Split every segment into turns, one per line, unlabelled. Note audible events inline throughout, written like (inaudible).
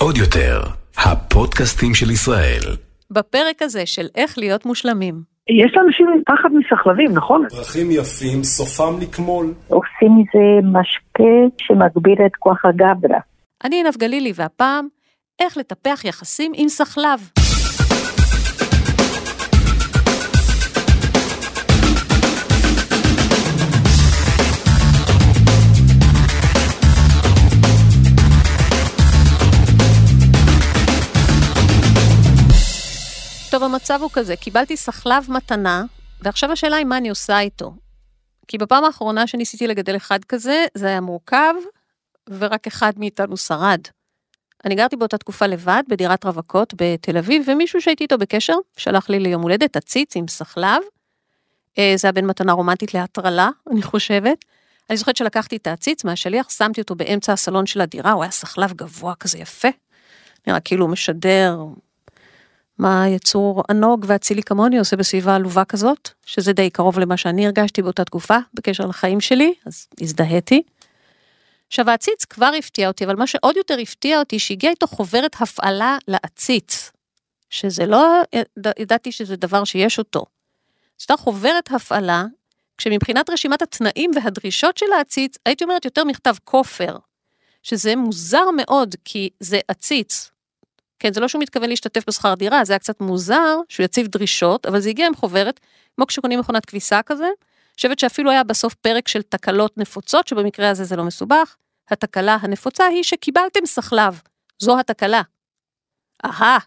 עוד יותר, הפודקאסטים של ישראל.
בפרק הזה של איך להיות מושלמים.
יש לאנשים פחד מסחלבים, נכון?
פרחים יפים, סופם לקמול.
עושים מזה משקה שמגביר את כוח הגברה.
אני עינב גלילי, והפעם, איך לטפח יחסים עם סחלב. טוב, המצב הוא כזה, קיבלתי סחלב מתנה, ועכשיו השאלה היא מה אני עושה איתו. כי בפעם האחרונה שניסיתי לגדל אחד כזה, זה היה מורכב, ורק אחד מאיתנו שרד. אני גרתי באותה תקופה לבד, בדירת רווקות בתל אביב, ומישהו שהייתי איתו בקשר, שלח לי ליום הולדת עציץ עם סחלב. אה, זה היה בין מתנה רומנטית להטרלה, אני חושבת. אני זוכרת שלקחתי את העציץ מהשליח, שמתי אותו באמצע הסלון של הדירה, הוא היה סחלב גבוה כזה יפה. נראה כאילו משדר מה יצור ענוג ואצילי כמוני עושה בסביבה עלובה כזאת, שזה די קרוב למה שאני הרגשתי באותה תקופה, בקשר לחיים שלי, אז הזדהיתי. עכשיו העציץ כבר הפתיע אותי, אבל מה שעוד יותר הפתיע אותי, שהגיעה איתו חוברת הפעלה לעציץ, שזה לא, ידעתי שזה דבר שיש אותו. זאת חוברת הפעלה, כשמבחינת רשימת התנאים והדרישות של העציץ, הייתי אומרת יותר מכתב כופר, שזה מוזר מאוד, כי זה עציץ, כן, זה לא שהוא מתכוון להשתתף בשכר דירה, זה היה קצת מוזר שהוא יציב דרישות, אבל זה הגיע עם חוברת, כמו כשקונים מכונת כביסה כזה. חושבת שאפילו היה בסוף פרק של תקלות נפוצות, שבמקרה הזה זה לא מסובך. התקלה הנפוצה היא שקיבלתם סחלב, זו התקלה. אהה,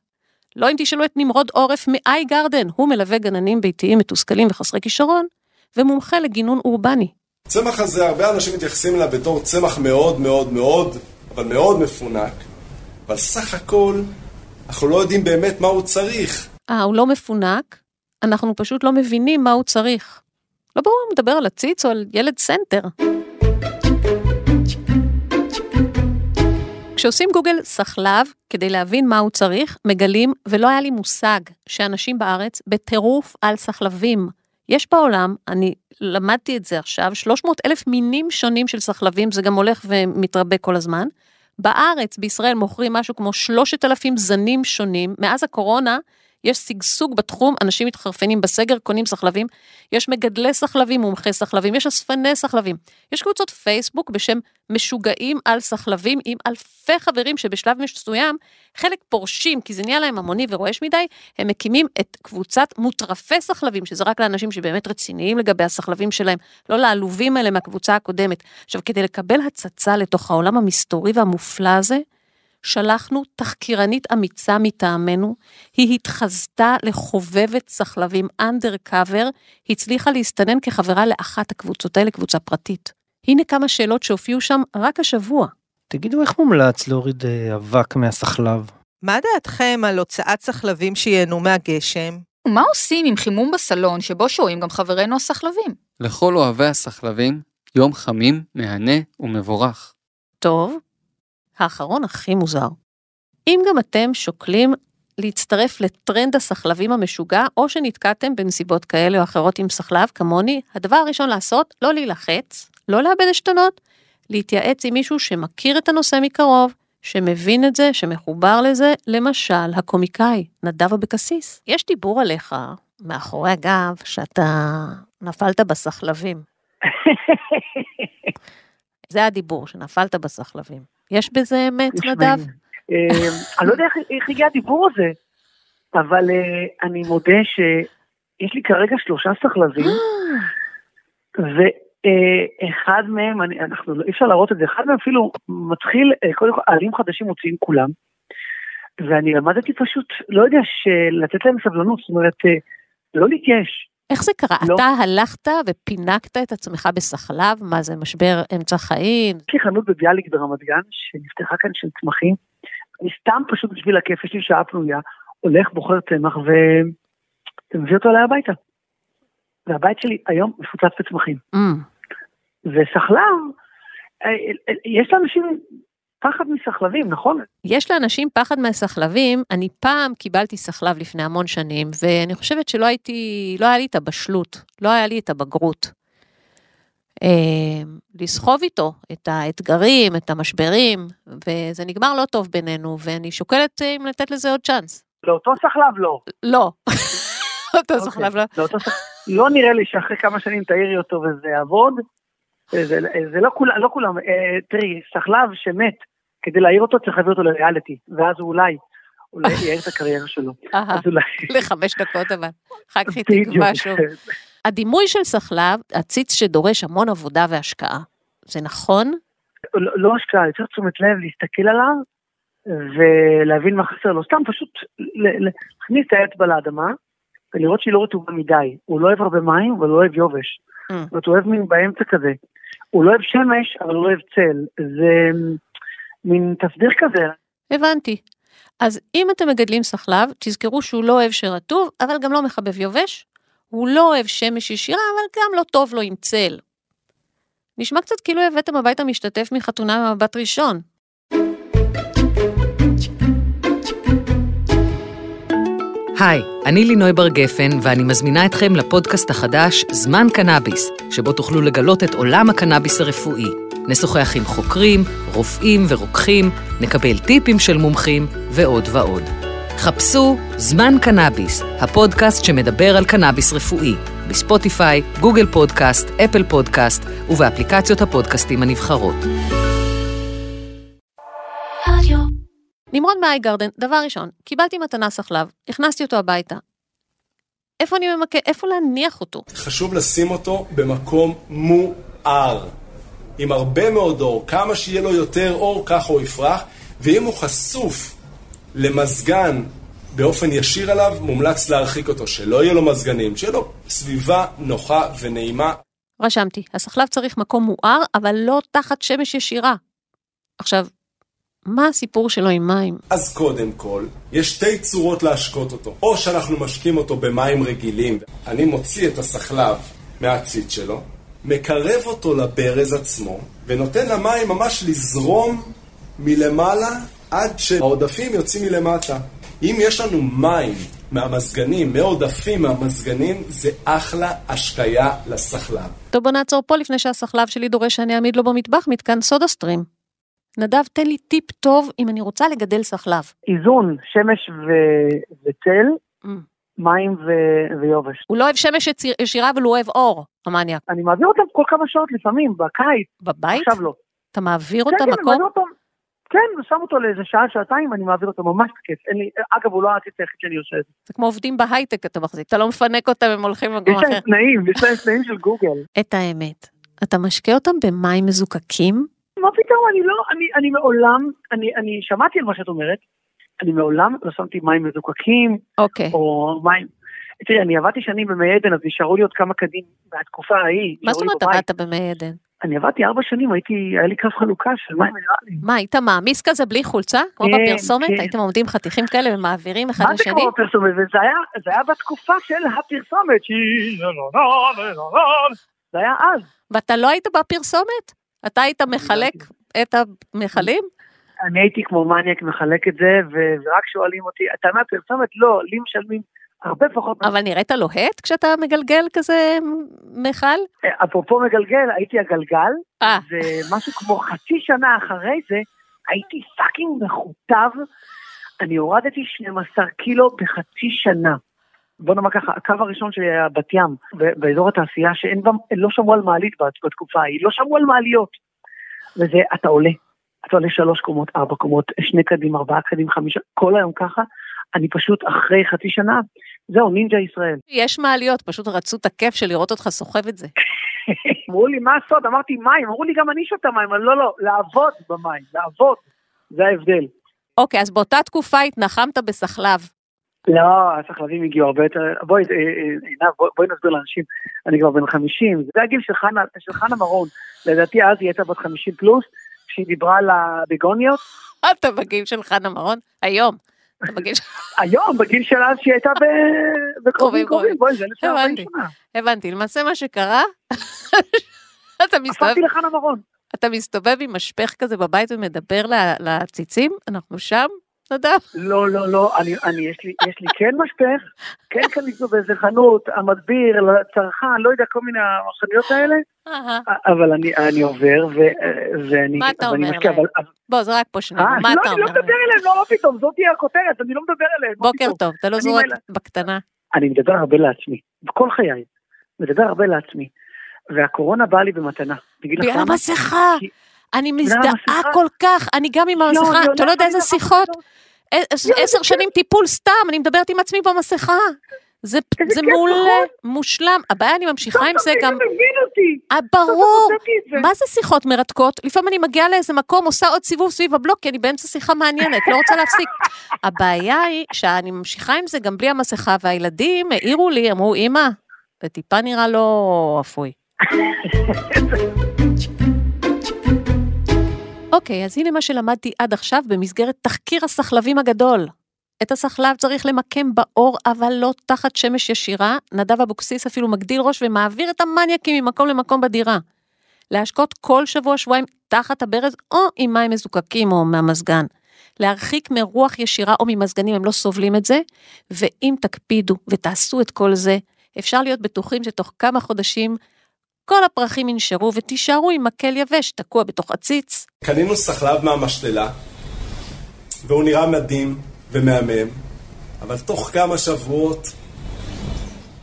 לא אם תשאלו את נמרוד עורף מאי גרדן, הוא מלווה גננים ביתיים מתוסכלים וחסרי כישרון, ומומחה לגינון אורבני.
צמח הזה, הרבה אנשים מתייחסים אליו בתור צמח מאוד מאוד מאוד, אבל מאוד מפונק. אבל סך הכל, אנחנו לא יודעים באמת מה הוא צריך.
אה, הוא לא מפונק, אנחנו פשוט לא מבינים מה הוא צריך. לא ברור אם מדבר על עציץ או על ילד סנטר. כשעושים גוגל סחלב, כדי להבין מה הוא צריך, מגלים, ולא היה לי מושג, שאנשים בארץ בטירוף על סחלבים. יש בעולם, אני למדתי את זה עכשיו, 300 אלף מינים שונים של סחלבים, זה גם הולך ומתרבה כל הזמן. בארץ, בישראל, מוכרים משהו כמו 3,000 זנים שונים. מאז הקורונה, יש שגשוג בתחום, אנשים מתחרפנים בסגר, קונים סחלבים, יש מגדלי סחלבים, מומחי סחלבים, יש אספני סחלבים. יש קבוצות פייסבוק בשם משוגעים על סחלבים, עם אלפי חברים שבשלב מסוים, חלק פורשים, כי זה נהיה להם המוני ורועש מדי, הם מקימים את קבוצת מוטרפי סחלבים, שזה רק לאנשים שבאמת רציניים לגבי הסחלבים שלהם, לא לעלובים האלה מהקבוצה הקודמת. עכשיו, כדי לקבל הצצה לתוך העולם המסתורי והמופלא הזה, שלחנו תחקירנית אמיצה מטעמנו, היא התחזתה לחובבת סחלבים אנדרקאבר, הצליחה להסתנן כחברה לאחת הקבוצות האלה, קבוצה פרטית. הנה כמה שאלות שהופיעו שם רק השבוע.
תגידו איך מומלץ להוריד אה, אבק מהסחלב?
מה דעתכם על הוצאת סחלבים שייהנו מהגשם?
מה עושים עם חימום בסלון שבו שוהים גם חברינו הסחלבים?
לכל אוהבי הסחלבים, יום חמים, מהנה ומבורך.
טוב, האחרון הכי מוזר. אם גם אתם שוקלים להצטרף לטרנד הסחלבים המשוגע, או שנתקעתם בנסיבות כאלה או אחרות עם סחלב, כמוני, הדבר הראשון לעשות, לא להילחץ, לא לאבד עשתונות, להתייעץ עם מישהו שמכיר את הנושא מקרוב, שמבין את זה, שמחובר לזה, למשל, הקומיקאי נדב אבקסיס. יש דיבור עליך, מאחורי הגב, שאתה נפלת בסחלבים. (laughs) זה הדיבור, שנפלת בסחלבים. יש בזה אמת, נדב?
אה, אני לא יודע איך הגיע הדיבור הזה, אבל אה, אני מודה שיש לי כרגע שלושה סחלבים, (gasps) ואחד מהם, אנחנו, אי אפשר להראות את זה, אחד מהם אפילו מתחיל, אה, קודם כל, עלים חדשים מוציאים כולם, ואני למדתי פשוט, לא יודע, לתת להם סבלנות, זאת אומרת, לא להתייאש.
איך זה קרה? לא. אתה הלכת ופינקת את עצמך בסחלב? מה זה, משבר אמצע חיים?
יש לי חנות בביאליק ברמת גן, שנפתחה כאן של צמחים. אני סתם פשוט בשביל הכיף, יש לי שעה פנויה, הולך, בוחר צמח ומביא אותו אליי הביתה. והבית שלי היום מפוצץ בצמחים. Mm. וסחלב, אה, אה, יש לאנשים פחד מסחלבים, נכון?
יש לאנשים פחד מהסחלבים, אני פעם קיבלתי סחלב לפני המון שנים, ואני חושבת שלא הייתי, לא היה לי את הבשלות, לא היה לי את הבגרות. אה, לסחוב איתו את האתגרים, את המשברים, וזה נגמר לא טוב בינינו, ואני שוקלת אה, אם לתת לזה עוד צ'אנס.
לאותו סחלב לא.
לא. (laughs) אותו
אוקיי.
סחלב לא.
לא נראה לי שאחרי כמה שנים תעירי אותו וזה יעבוד. זה, זה, זה לא כולם, לא כולם, אה, תראי, סחלב שמת, כדי להעיר אותו צריך להביא אותו לריאליטי, ואז הוא אולי, אולי יעיר את הקריירה שלו.
אהה,
אז אולי...
לחמש דקות אבל. אחר כך היא. תקבע שוב. הדימוי של סחלב, עציץ שדורש המון עבודה והשקעה. זה נכון?
לא לא השקעה, יותר תשומת לב, להסתכל עליו ולהבין מה חסר לו. סתם פשוט להכניס את האצבע לאדמה ולראות שהיא לא רטובה מדי. הוא לא אוהב הרבה מים, אבל הוא אוהב יובש.
Mm.
זאת אומרת, הוא אוהב מין באמצע כזה. הוא לא אוהב שמש, אבל הוא לא אוהב צל. זה מין תסביר כזה.
הבנתי. אז אם אתם מגדלים סחלב, תזכרו שהוא לא אוהב שרטוב, אבל גם לא מחבב יובש. הוא לא אוהב שמש ישירה, אבל גם לא טוב לו עם צל. נשמע קצת כאילו הבאתם הביתה משתתף מחתונה ממבט ראשון.
היי, אני לינוי בר גפן, ואני מזמינה אתכם לפודקאסט החדש זמן קנאביס, שבו תוכלו לגלות את עולם הקנאביס הרפואי. נשוחח עם חוקרים, רופאים ורוקחים, נקבל טיפים של מומחים ועוד ועוד. חפשו זמן קנאביס, הפודקאסט שמדבר על קנאביס רפואי, בספוטיפיי, גוגל פודקאסט, אפל פודקאסט ובאפליקציות הפודקאסטים הנבחרות.
נמרוד מאייגרדן, דבר ראשון, קיבלתי מתנה סחלב, הכנסתי אותו הביתה. איפה אני ממקד, איפה להניח אותו?
חשוב לשים אותו במקום מואר, עם הרבה מאוד אור, כמה שיהיה לו יותר אור, ככה הוא יפרח, ואם הוא חשוף למזגן באופן ישיר עליו, מומלץ להרחיק אותו, שלא יהיה לו מזגנים, שיהיה לו סביבה נוחה ונעימה.
רשמתי, הסחלב צריך מקום מואר, אבל לא תחת שמש ישירה. עכשיו, מה הסיפור שלו עם מים?
אז קודם כל, יש שתי צורות להשקות אותו. או שאנחנו משקים אותו במים רגילים, אני מוציא את הסחלב מהציץ שלו, מקרב אותו לברז עצמו, ונותן למים ממש לזרום מלמעלה עד שהעודפים יוצאים מלמטה. אם יש לנו מים מהמזגנים, מעודפים מהמזגנים, זה אחלה השקיה לסחלב.
טוב, בוא נעצור פה לפני שהסחלב שלי דורש שאני אעמיד לו במטבח מתקן סודה סטרים. נדב, תן לי טיפ טוב אם אני רוצה לגדל סחלב.
איזון, שמש ו- וצל,
Mm.
מים ו- ויובש.
הוא לא אוהב שמש ישירה, אבל הוא אוהב אור, המניאק.
אני מעביר אותם כל כמה שעות לפעמים, בקיץ,
בבית?
עכשיו לא.
אתה מעביר
כן,
אותה
כן, אני
מקום?
מעביר אותו, כן, ושם אותו לאיזה שעה, שעתיים, אני מעביר אותו ממש בכיף. אין לי, אגב, הוא לא העתיד היחיד שאני עושה את זה.
זה כמו עובדים בהייטק אתה מחזיק, אתה לא מפנק אותם, הם הולכים למקום
יש
אחר.
להם תנאים, יש להם תנאים של גוגל. (laughs)
את האמת, אתה משקה אותם במים מזוקקים?
מה פתאום, אני לא, אני, אני מעולם, אני, אני שמעתי על מה שאת אומרת, אני מעולם לא שמתי מים מזוקקים,
אוקיי.
או מים... תראי, אני עבדתי שנים במי עדן, אז נשארו לי עוד כמה קדים מהתקופה ההיא.
מה זאת אומרת. עבדת במי עדן?
אני עבדתי ארבע שנים, הייתי, היה לי קו חלוקה של מים מינרליים.
מה, היית מעמיס כזה בלי חולצה? כמו
כן,
בפרסומת?
כן.
הייתם עומדים חתיכים כאלה ומעבירים אחד
מה זה
לשני?
כמו בפרסומת? וזה היה, זה היה בתקופה של הפרסומת, שהיא... לא, לא, לא, לא, לא. זה היה אז.
ואתה לא היית בפרסומת? אתה היית מחלק את המכלים?
אני הייתי כמו מניאק מחלק את זה, ורק שואלים אותי, אתה מהפרסומת? לא, לי משלמים הרבה פחות.
אבל נראית לוהט כשאתה מגלגל כזה מכל?
אפרופו מגלגל, הייתי הגלגל,
אה.
ומשהו כמו חצי שנה אחרי זה, הייתי פאקינג מכותב, אני הורדתי 12 קילו בחצי שנה. בוא נאמר ככה, הקו הראשון שלי היה בת ים, באזור התעשייה, שאין בה, לא שמעו על מעלית בת- בתקופה ההיא, לא שמעו על מעליות. וזה, אתה עולה, אתה עולה שלוש קומות, ארבע קומות, שני קדים, ארבעה קדים, חמישה, כל היום ככה, אני פשוט אחרי חצי שנה, זהו, נינג'ה ישראל.
יש מעליות, פשוט רצו את הכיף של לראות אותך סוחב את זה. (laughs)
אמרו לי, מה הסוד? אמרתי, מים. אמרו לי, גם אני שותה מים. אבל לא, לא, לעבוד במים, לעבוד. זה ההבדל.
אוקיי, אז באותה תקופה התנחמת בסחלב.
לא, הסחלבים הגיעו הרבה יותר... בואי, אה, אה, עינב, בואי- נסביר לאנשים. אני כבר בן 50, זה הגיל של חנה, של חנה מרון. לדעתי אז היא הייתה בת 50 פלוס, כשהיא דיברה על הביגוניות. (laughs)
אתה בגיל של חנה מרון? היום. (laughs)
היום, בגיל של אז שהיא הייתה בקרובים (laughs)
קרובים.
בואי, זה לפני 40
הבנתי.
שנה.
הבנתי, למעשה מה שקרה, אתה מסתובב,
הפכתי לחנה מרון.
אתה מסתובב עם משפך כזה בבית ומדבר לציצים, אנחנו שם, נדב?
לא, לא, לא, אני, אני, יש לי, יש לי כן משפך, כן קניתי באיזה חנות, המדביר, לצרכן, לא יודע, כל מיני החנויות האלה, אבל אני, אני עובר, ו, ואני,
מה אתה אומר
משקיע,
להם?
אבל,
בוא, זה רק פה שנינו,
אה,
מה
לא,
אתה
אני לא
אומר?
מדבר אליהם, לא, מה פתאום, זאת תהיה הכותרת, אני לא מדבר אליהם,
בוקר. טוב, אתה לא
אני
זורק בקטנה.
אני מדבר הרבה לעצמי, בכל חיי, מדבר הרבה לעצמי, והקורונה באה לי במתנה. אני
בגלל? המסכה. אני מזדהה. כל כך, אני גם עם המסכה,
יואו,
אתה לא יודע איזה שיחות? עשר- שנים טיפול סתם, אני מדברת עם עצמי במסכה. זה זה מעולה,
נכון?
מושלם. הבעיה, אני ממשיכה עם זה גם... אה, ברור. מה זה שיחות מרתקות? לפעמים אני מגיעה לאיזה מקום, עושה עוד סיבוב סביב הבלוק, כי אני באמצע שיחה מעניינת, לא רוצה להפסיק. (laughs) הבעיה היא שאני ממשיכה עם זה גם בלי המסכה, והילדים העירו לי, אמרו, אמא, זה טיפה נראה לא אפוי. (laughs) אוקיי, אז הנה מה שלמדתי עד עכשיו במסגרת תחקיר הסחלבים הגדול. את הסחלב צריך למקם באור, אבל לא תחת שמש ישירה. נדב אבוקסיס אפילו מגדיל ראש ומעביר את המניאקים ממקום למקום בדירה. להשקות כל שבוע-שבועיים תחת הברז או עם מים מזוקקים או מהמזגן. להרחיק מרוח ישירה או ממזגנים, הם לא סובלים את זה, ואם תקפידו ותעשו את כל זה, אפשר להיות בטוחים שתוך כמה חודשים כל הפרחים ינשרו ותישארו עם מקל יבש תקוע בתוך עציץ.
קנינו סחלב מהמשתלה, והוא נראה מדהים ומהמם, אבל תוך כמה שבועות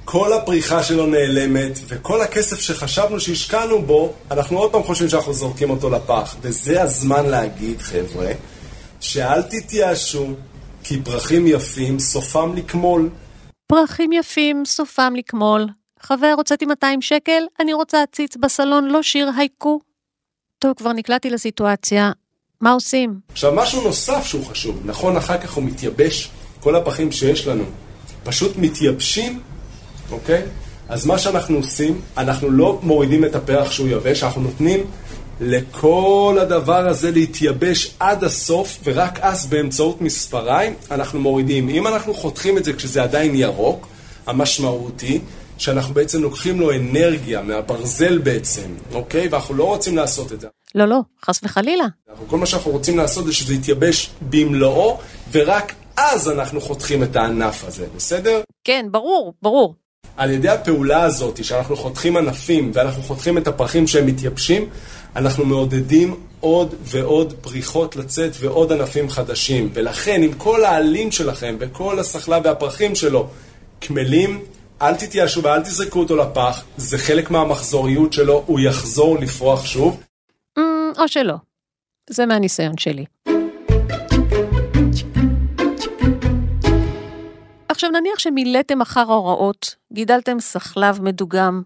כל הפריחה שלו נעלמת, וכל הכסף שחשבנו שהשקענו בו, אנחנו עוד פעם חושבים שאנחנו זורקים אותו לפח. וזה הזמן להגיד, חבר'ה, שאל תתייאשו, כי פרחים יפים סופם לקמול.
פרחים יפים, סופם לקמול. חבר, הוצאתי 200 שקל, אני רוצה עציץ בסלון, לא שיר הייקו. טוב, כבר נקלעתי לסיטואציה, מה עושים?
עכשיו, משהו נוסף שהוא חשוב, נכון, אחר כך הוא מתייבש, כל הפחים שיש לנו פשוט מתייבשים, אוקיי? אז מה שאנחנו עושים, אנחנו לא מורידים את הפרח שהוא יבש, אנחנו נותנים לכל הדבר הזה להתייבש עד הסוף, ורק אז באמצעות מספריים אנחנו מורידים. אם אנחנו חותכים את זה כשזה עדיין ירוק, המשמעות היא שאנחנו בעצם לוקחים לו אנרגיה מהברזל בעצם, אוקיי? ואנחנו לא רוצים לעשות את זה.
לא, לא, חס וחלילה.
אנחנו, כל מה שאנחנו רוצים לעשות זה שזה יתייבש במלואו, ורק אז אנחנו חותכים את הענף הזה, בסדר?
כן, ברור, ברור.
על ידי הפעולה הזאת, שאנחנו חותכים ענפים ואנחנו חותכים את הפרחים שהם מתייבשים, אנחנו מעודדים עוד ועוד פריחות לצאת ועוד ענפים חדשים. ולכן, אם כל העלים שלכם וכל הסחלה והפרחים שלו קמלים, אל תתייאשו ואל תזרקו אותו לפח, זה חלק מהמחזוריות שלו, הוא יחזור לפרוח שוב.
Mm, או שלא. זה מהניסיון שלי. עכשיו נניח שמילאתם אחר ההוראות, גידלתם סחלב מדוגם,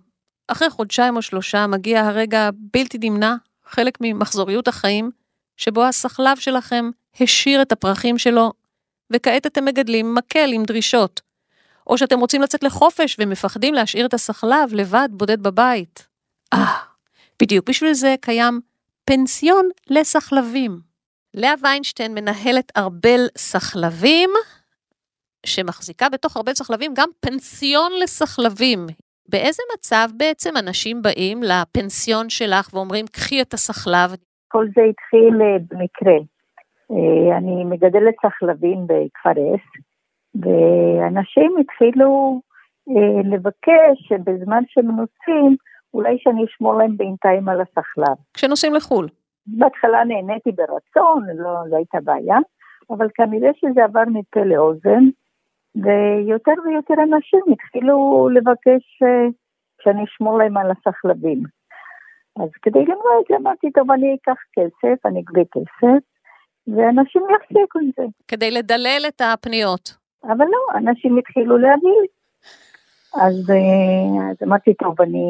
אחרי חודשיים או שלושה מגיע הרגע הבלתי נמנע, חלק ממחזוריות החיים, שבו הסחלב שלכם השאיר את הפרחים שלו, וכעת אתם מגדלים מקל עם דרישות. או שאתם רוצים לצאת לחופש ומפחדים להשאיר את הסחלב לבד, בודד בבית. אה, בדיוק בשביל זה קיים פנסיון לסחלבים. לאה ויינשטיין מנהלת ארבל סחלבים, שמחזיקה בתוך ארבל סחלבים גם פנסיון לסחלבים. באיזה מצב בעצם אנשים באים לפנסיון שלך ואומרים, קחי את הסחלב?
כל זה התחיל אה, במקרה. אה, אני מגדלת סחלבים בכפר אס, ואנשים התחילו אה, לבקש שבזמן שהם נוסעים, אולי שאני אשמור להם בינתיים על הסחלב.
כשנוסעים לחו"ל.
בהתחלה נהניתי ברצון, לא, לא הייתה בעיה, אבל כנראה שזה עבר מפה לאוזן, ויותר ויותר אנשים התחילו לבקש אה, שאני אשמור להם על הסחלבים. אז כדי למנוע את זה אמרתי, טוב, אני אקח כסף, אני אגבה כסף, ואנשים יפסיקו עם זה.
כדי לדלל את הפניות.
אבל לא, אנשים התחילו להביא לי. אז, אה, אז אמרתי, טוב, אני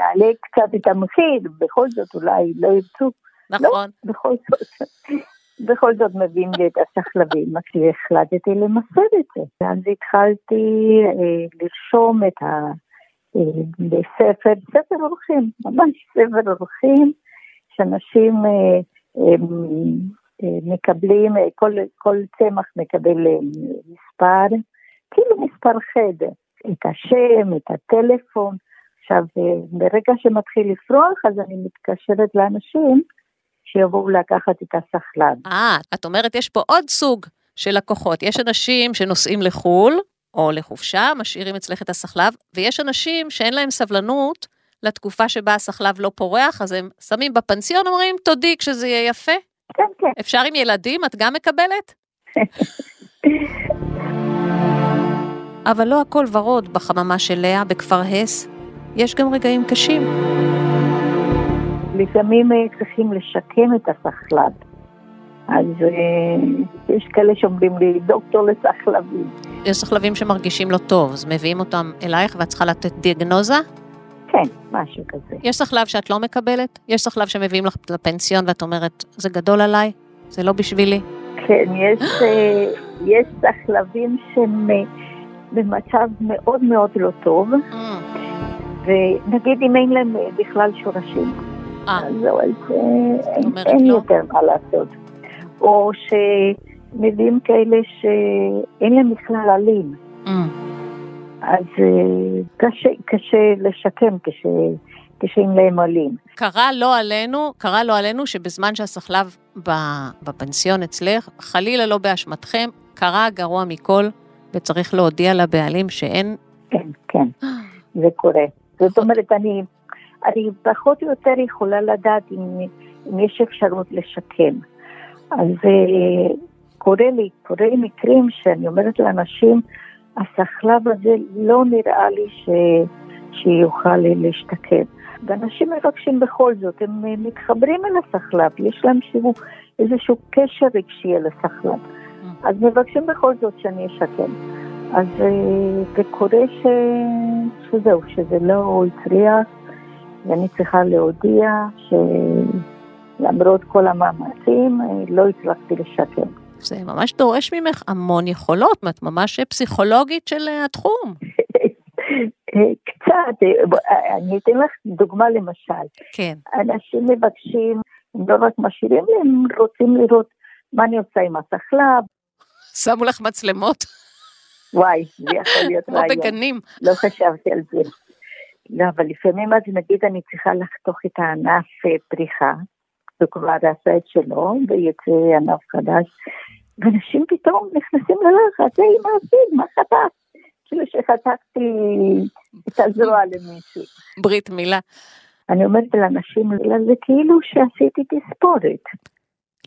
אעלה קצת את המחיר, בכל זאת אולי לא ירצו.
נכון.
לא, בכל זאת, בכל זאת מביאים לי את הסחלבים, אז החלטתי למסד את זה. ואז התחלתי אה, לרשום את ה... אה, בספר, ספר אורחים, ממש ספר אורחים, שאנשים אה, אה, מקבלים, אה, כל, כל צמח מקבל אה, מספר, כאילו מספר חדר, את השם, את הטלפון. עכשיו, אה, ברגע שמתחיל לפרוח, אז אני מתקשרת לאנשים שיבואו לקחת את הסחלב.
אה, את אומרת, יש פה עוד סוג של לקוחות. יש אנשים שנוסעים לחו"ל, או לחופשה, משאירים אצלך את הסחלב, ויש אנשים שאין להם סבלנות לתקופה שבה הסחלב לא פורח, אז הם שמים בפנסיון, אומרים, תודי כשזה יהיה יפה.
כן, כן.
אפשר עם ילדים? את גם מקבלת? (laughs) אבל לא הכל ורוד בחממה של לאה בכפר הס, יש גם רגעים קשים.
לפעמים אה, צריכים לשקם את הסחלב. אז אה, יש כאלה שאומרים לי, דוקטור לסחלבים.
יש סחלבים שמרגישים לא טוב, אז מביאים אותם אלייך ואת צריכה לתת דיאגנוזה?
כן, משהו כזה.
יש סחלב שאת לא מקבלת? יש סחלב שמביאים לך לפנסיון ואת אומרת, זה גדול עליי? זה לא בשבילי?
כן, יש, אה, יש סחלבים שהם אה, במצב מאוד מאוד לא טוב,
Mm.
ונגיד אם אין להם אה, בכלל שורשים. אז זהו, אז אין-
לא.
יותר מה לעשות. או שמביאים כאלה שאין להם בכלל עלים. אז אה, קשה, קשה לשקם כש, כשאין להם עלים.
קרה לא עלינו, קרה לא עלינו שבזמן שהסחלב בפנסיון אצלך, חלילה לא באשמתכם, קרה הגרוע מכל, וצריך להודיע לבעלים שאין...
כן, כן, (gasps) זה קורה. זאת אומרת, אני, אני פחות או יותר יכולה לדעת אם, אם יש אפשרות לשקם. אז אה, קורה לי, קורה לי מקרים שאני אומרת לאנשים, הסחלב הזה לא נראה לי ש, שיוכל להשתקם. ואנשים מבקשים בכל זאת, הם מתחברים אל הסחלב, יש להם שהוא, איזשהו קשר רגשי אל הסחלב. אז מבקשים בכל זאת שאני אשקם. אז אה, זה קורה ש... שזהו, שזה לא הצליח, ואני צריכה להודיע שלמרות כל המאמצים, אה, לא הצלחתי לשקם.
זה ממש דורש ממך המון יכולות, את ממש פסיכולוגית של אה, התחום. (laughs)
קצת, אה, אה, אני אתן לך דוגמה למשל.
כן.
אנשים מבקשים, הם לא רק משאירים לי, הם רוצים לראות מה אני עושה עם הסחלב,
שמו לך מצלמות,
וואי, זה יכול להיות
כמו
רעיון.
בגנים.
לא חשבתי על זה. לא, אבל לפעמים אז נגיד אני צריכה לחתוך את הענף פריחה, הוא כבר עשה את שלו, ויצא ענף חדש, ואנשים פתאום נכנסים ללחץ, היי, מה עשית? מה חתכת? כאילו שחתכתי את הזרוע למישהו.
ברית מילה.
אני אומרת לאנשים, זה כאילו שעשיתי תספורת.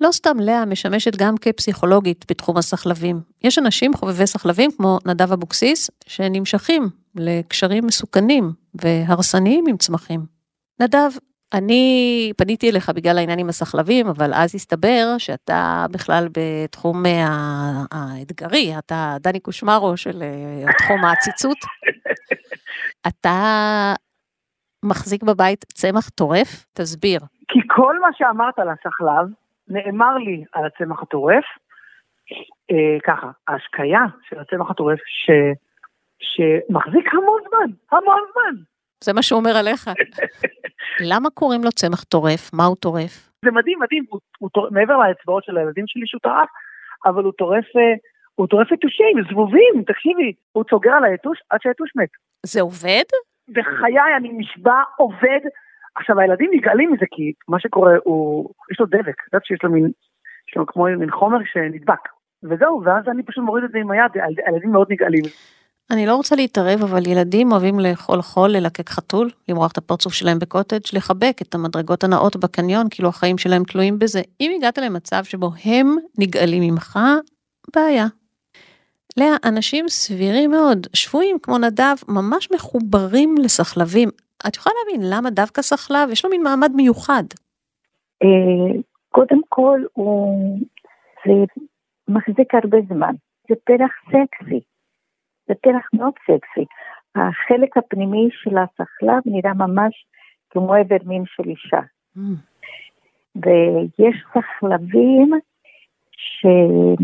לא סתם לאה משמשת גם כפסיכולוגית בתחום הסחלבים. יש אנשים חובבי סחלבים כמו נדב אבוקסיס, שנמשכים לקשרים מסוכנים והרסניים עם צמחים. נדב, אני פניתי אליך בגלל העניין עם הסחלבים, אבל אז הסתבר שאתה בכלל בתחום אה, האתגרי, אתה דני קושמרו של אה, תחום העציצות. (laughs) אתה מחזיק בבית צמח טורף? תסביר.
כי כל מה שאמרת על הסחלב, נאמר לי על הצמח הטורף, אה, ככה, ההשקיה של הצמח הטורף, ש, שמחזיק המון זמן, המון זמן.
זה מה שהוא אומר עליך. (laughs) למה קוראים לו צמח טורף? מה הוא טורף?
זה מדהים, מדהים, הוא, הוא טורף, מעבר לאצבעות של הילדים שלי שהוא טרף, אבל הוא טורף, אה, הוא טורף יתושים, זבובים, תקשיבי, הוא צוגר על היתוש עד שהיתוש מת.
זה עובד?
בחיי, אני נשבע, עובד. עכשיו, הילדים נגעלים מזה, כי מה שקורה, הוא, יש לו דבק, את יודעת שיש לו מין, יש לו כמו מין חומר שנדבק. וזהו, ואז אני פשוט מוריד את זה עם היד, הילד- הילדים מאוד נגעלים.
אני לא רוצה להתערב, אבל ילדים אוהבים לאכול חול, ללקק חתול, למרוח את הפרצוף שלהם בקוטג', לחבק את המדרגות הנאות בקניון, כאילו החיים שלהם תלויים בזה. אם הגעת למצב שבו הם נגאלים ממך, בעיה. לאה, אנשים סבירים מאוד, שבויים כמו נדב, ממש מחוברים לסחלבים. את יכולה להבין למה דווקא סחלב? יש לו מין מעמד מיוחד.
אה, קודם כל, הוא זה מחזיק הרבה זמן. זה פרח סקסי. זה פרח מאוד סקסי. החלק הפנימי של הסחלב נראה ממש כמו איבר מין של אישה. ויש סחלבים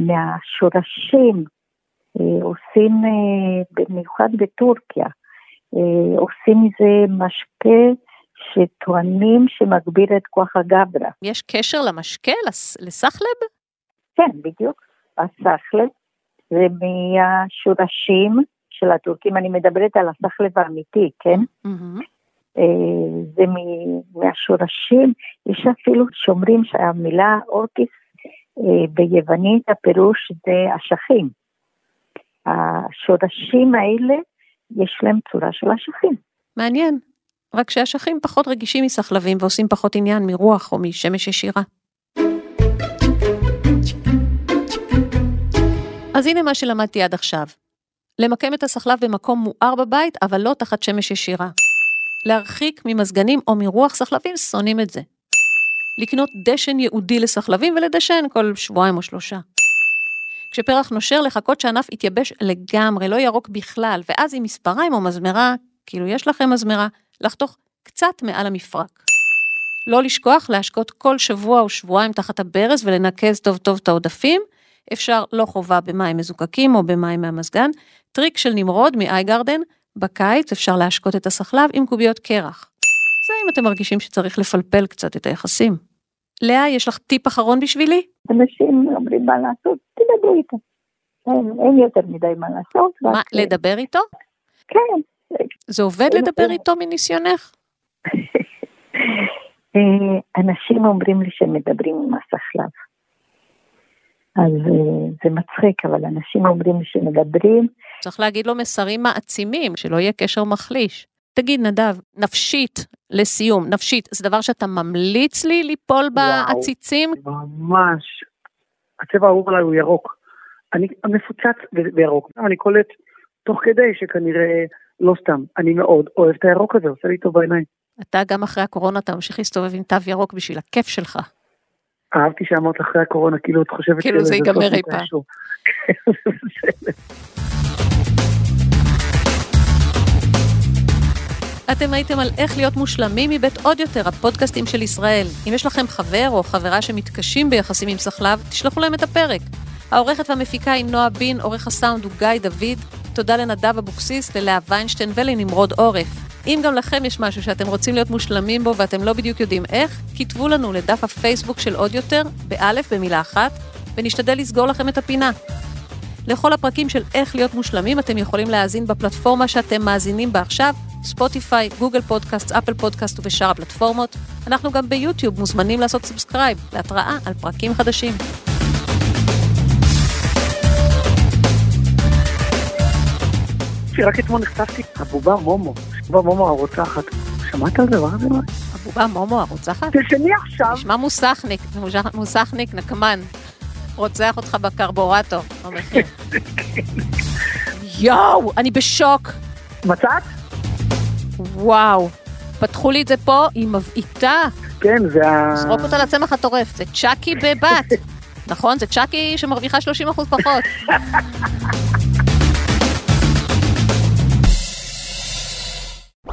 שמהשורשים אה, עושים, אה, במיוחד בטורקיה, אה, עושים מזה משקה שטוענים שמגביר את כוח הגברא.
יש קשר למשקה, לס- לסחלב?
כן, בדיוק. הסחלב זה מהשורשים של הטורקים, אני מדברת על הסחלב האמיתי, כן? אה, זה מהשורשים, יש אפילו שאומרים שהמילה אורקיס אה, ביוונית הפירוש זה אשכים. השורשים האלה, יש להם צורה של אשכים.
מעניין. רק שהאשכים פחות רגישים מסחלבים ועושים פחות עניין מרוח או משמש ישירה. אז הנה מה שלמדתי עד עכשיו. למקם את הסחלב במקום מואר בבית, אבל לא תחת שמש ישירה. להרחיק ממזגנים או מרוח סחלבים, שונאים את זה. לקנות דשן ייעודי לסחלבים ולדשן כל שבועיים או שלושה. כשפרח נושר, לחכות שהענף יתייבש לגמרי, לא ירוק בכלל, ואז עם מספריים או מזמרה, כאילו יש לכם מזמרה, לחתוך קצת מעל המפרק. לא לשכוח להשקות כל שבוע או שבועיים תחת הברז ולנקז טוב טוב את העודפים. אפשר לא חובה במים מזוקקים או במים מהמזגן. טריק של נמרוד מאייגרדן, בקיץ אפשר להשקות את הסחלב עם קוביות קרח. זה אם אתם מרגישים שצריך לפלפל קצת את היחסים. לאה, יש לך טיפ אחרון בשבילי?
אנשים אומרים מה לעשות, תדברו איתו. אין, אין יותר מדי מה לעשות.
מה,
רק-
לדבר איתו?
כן.
זה עובד לדבר איתו מניסיונך? (laughs)
אה, אנשים אומרים לי שהם מדברים עם הסחלב. אז אה, זה מצחיק, אבל אנשים אומרים שמדברים,
צריך להגיד לו מסרים מעצימים, שלא יהיה קשר מחליש. תגיד, נדב, נפשית, לסיום, נפשית, זה דבר שאתה ממליץ לי ליפול בעציצים?
ממש. הצבע האהוב עליי הוא ירוק. אני מפוצץ בירוק. אני קולט תוך כדי שכנראה לא סתם. אני מאוד אוהב את הירוק הזה, עושה לי טוב בעיניים.
אתה גם אחרי הקורונה, אתה ממשיך להסתובב עם תו ירוק בשביל הכיף שלך.
אהבתי שאמרת אחרי הקורונה, כאילו את חושבת
כאילו זה ייגמר אי פעם. (laughs) אתם הייתם על איך להיות מושלמים מבית עוד יותר, הפודקאסטים של ישראל. אם יש לכם חבר או חברה שמתקשים ביחסים עם סחלב, תשלחו להם את הפרק. העורכת והמפיקה היא נועה בין, עורך הסאונד הוא גיא דוד. תודה לנדב אבוקסיס, ללאה ויינשטיין ולנמרוד עורף. אם גם לכם יש משהו שאתם רוצים להיות מושלמים בו ואתם לא בדיוק יודעים איך, כתבו לנו לדף הפייסבוק של עוד יותר, באלף במילה אחת, ונשתדל לסגור לכם את הפינה. לכל הפרקים של איך להיות מושלמים אתם יכולים להאזין בפלטפורמה שאתם מאזינים בה עכשיו, ספוטיפיי, גוגל פודקאסט, אפל פודקאסט ובשאר הפלטפורמות. אנחנו גם ביוטיוב מוזמנים לעשות subscribe להתראה על פרקים חדשים.
רק אתמול נחשפתי, הבובה מומו, הבובה מומו הרוצחת. שמעת על זה? מה זה?
הבובה מומו הרוצחת?
תשני עכשיו.
נשמע מוסכניק, מוסכניק נקמן. רוצח אותך בקרבורטו, במחיר. יואו, אני בשוק.
מצאת?
וואו. פתחו לי את זה פה, היא מבעיטה.
כן, זה ה...
זרוק אותה לצמח הטורף, זה צ'אקי בבת. נכון? זה צ'אקי שמרוויחה 30% פחות.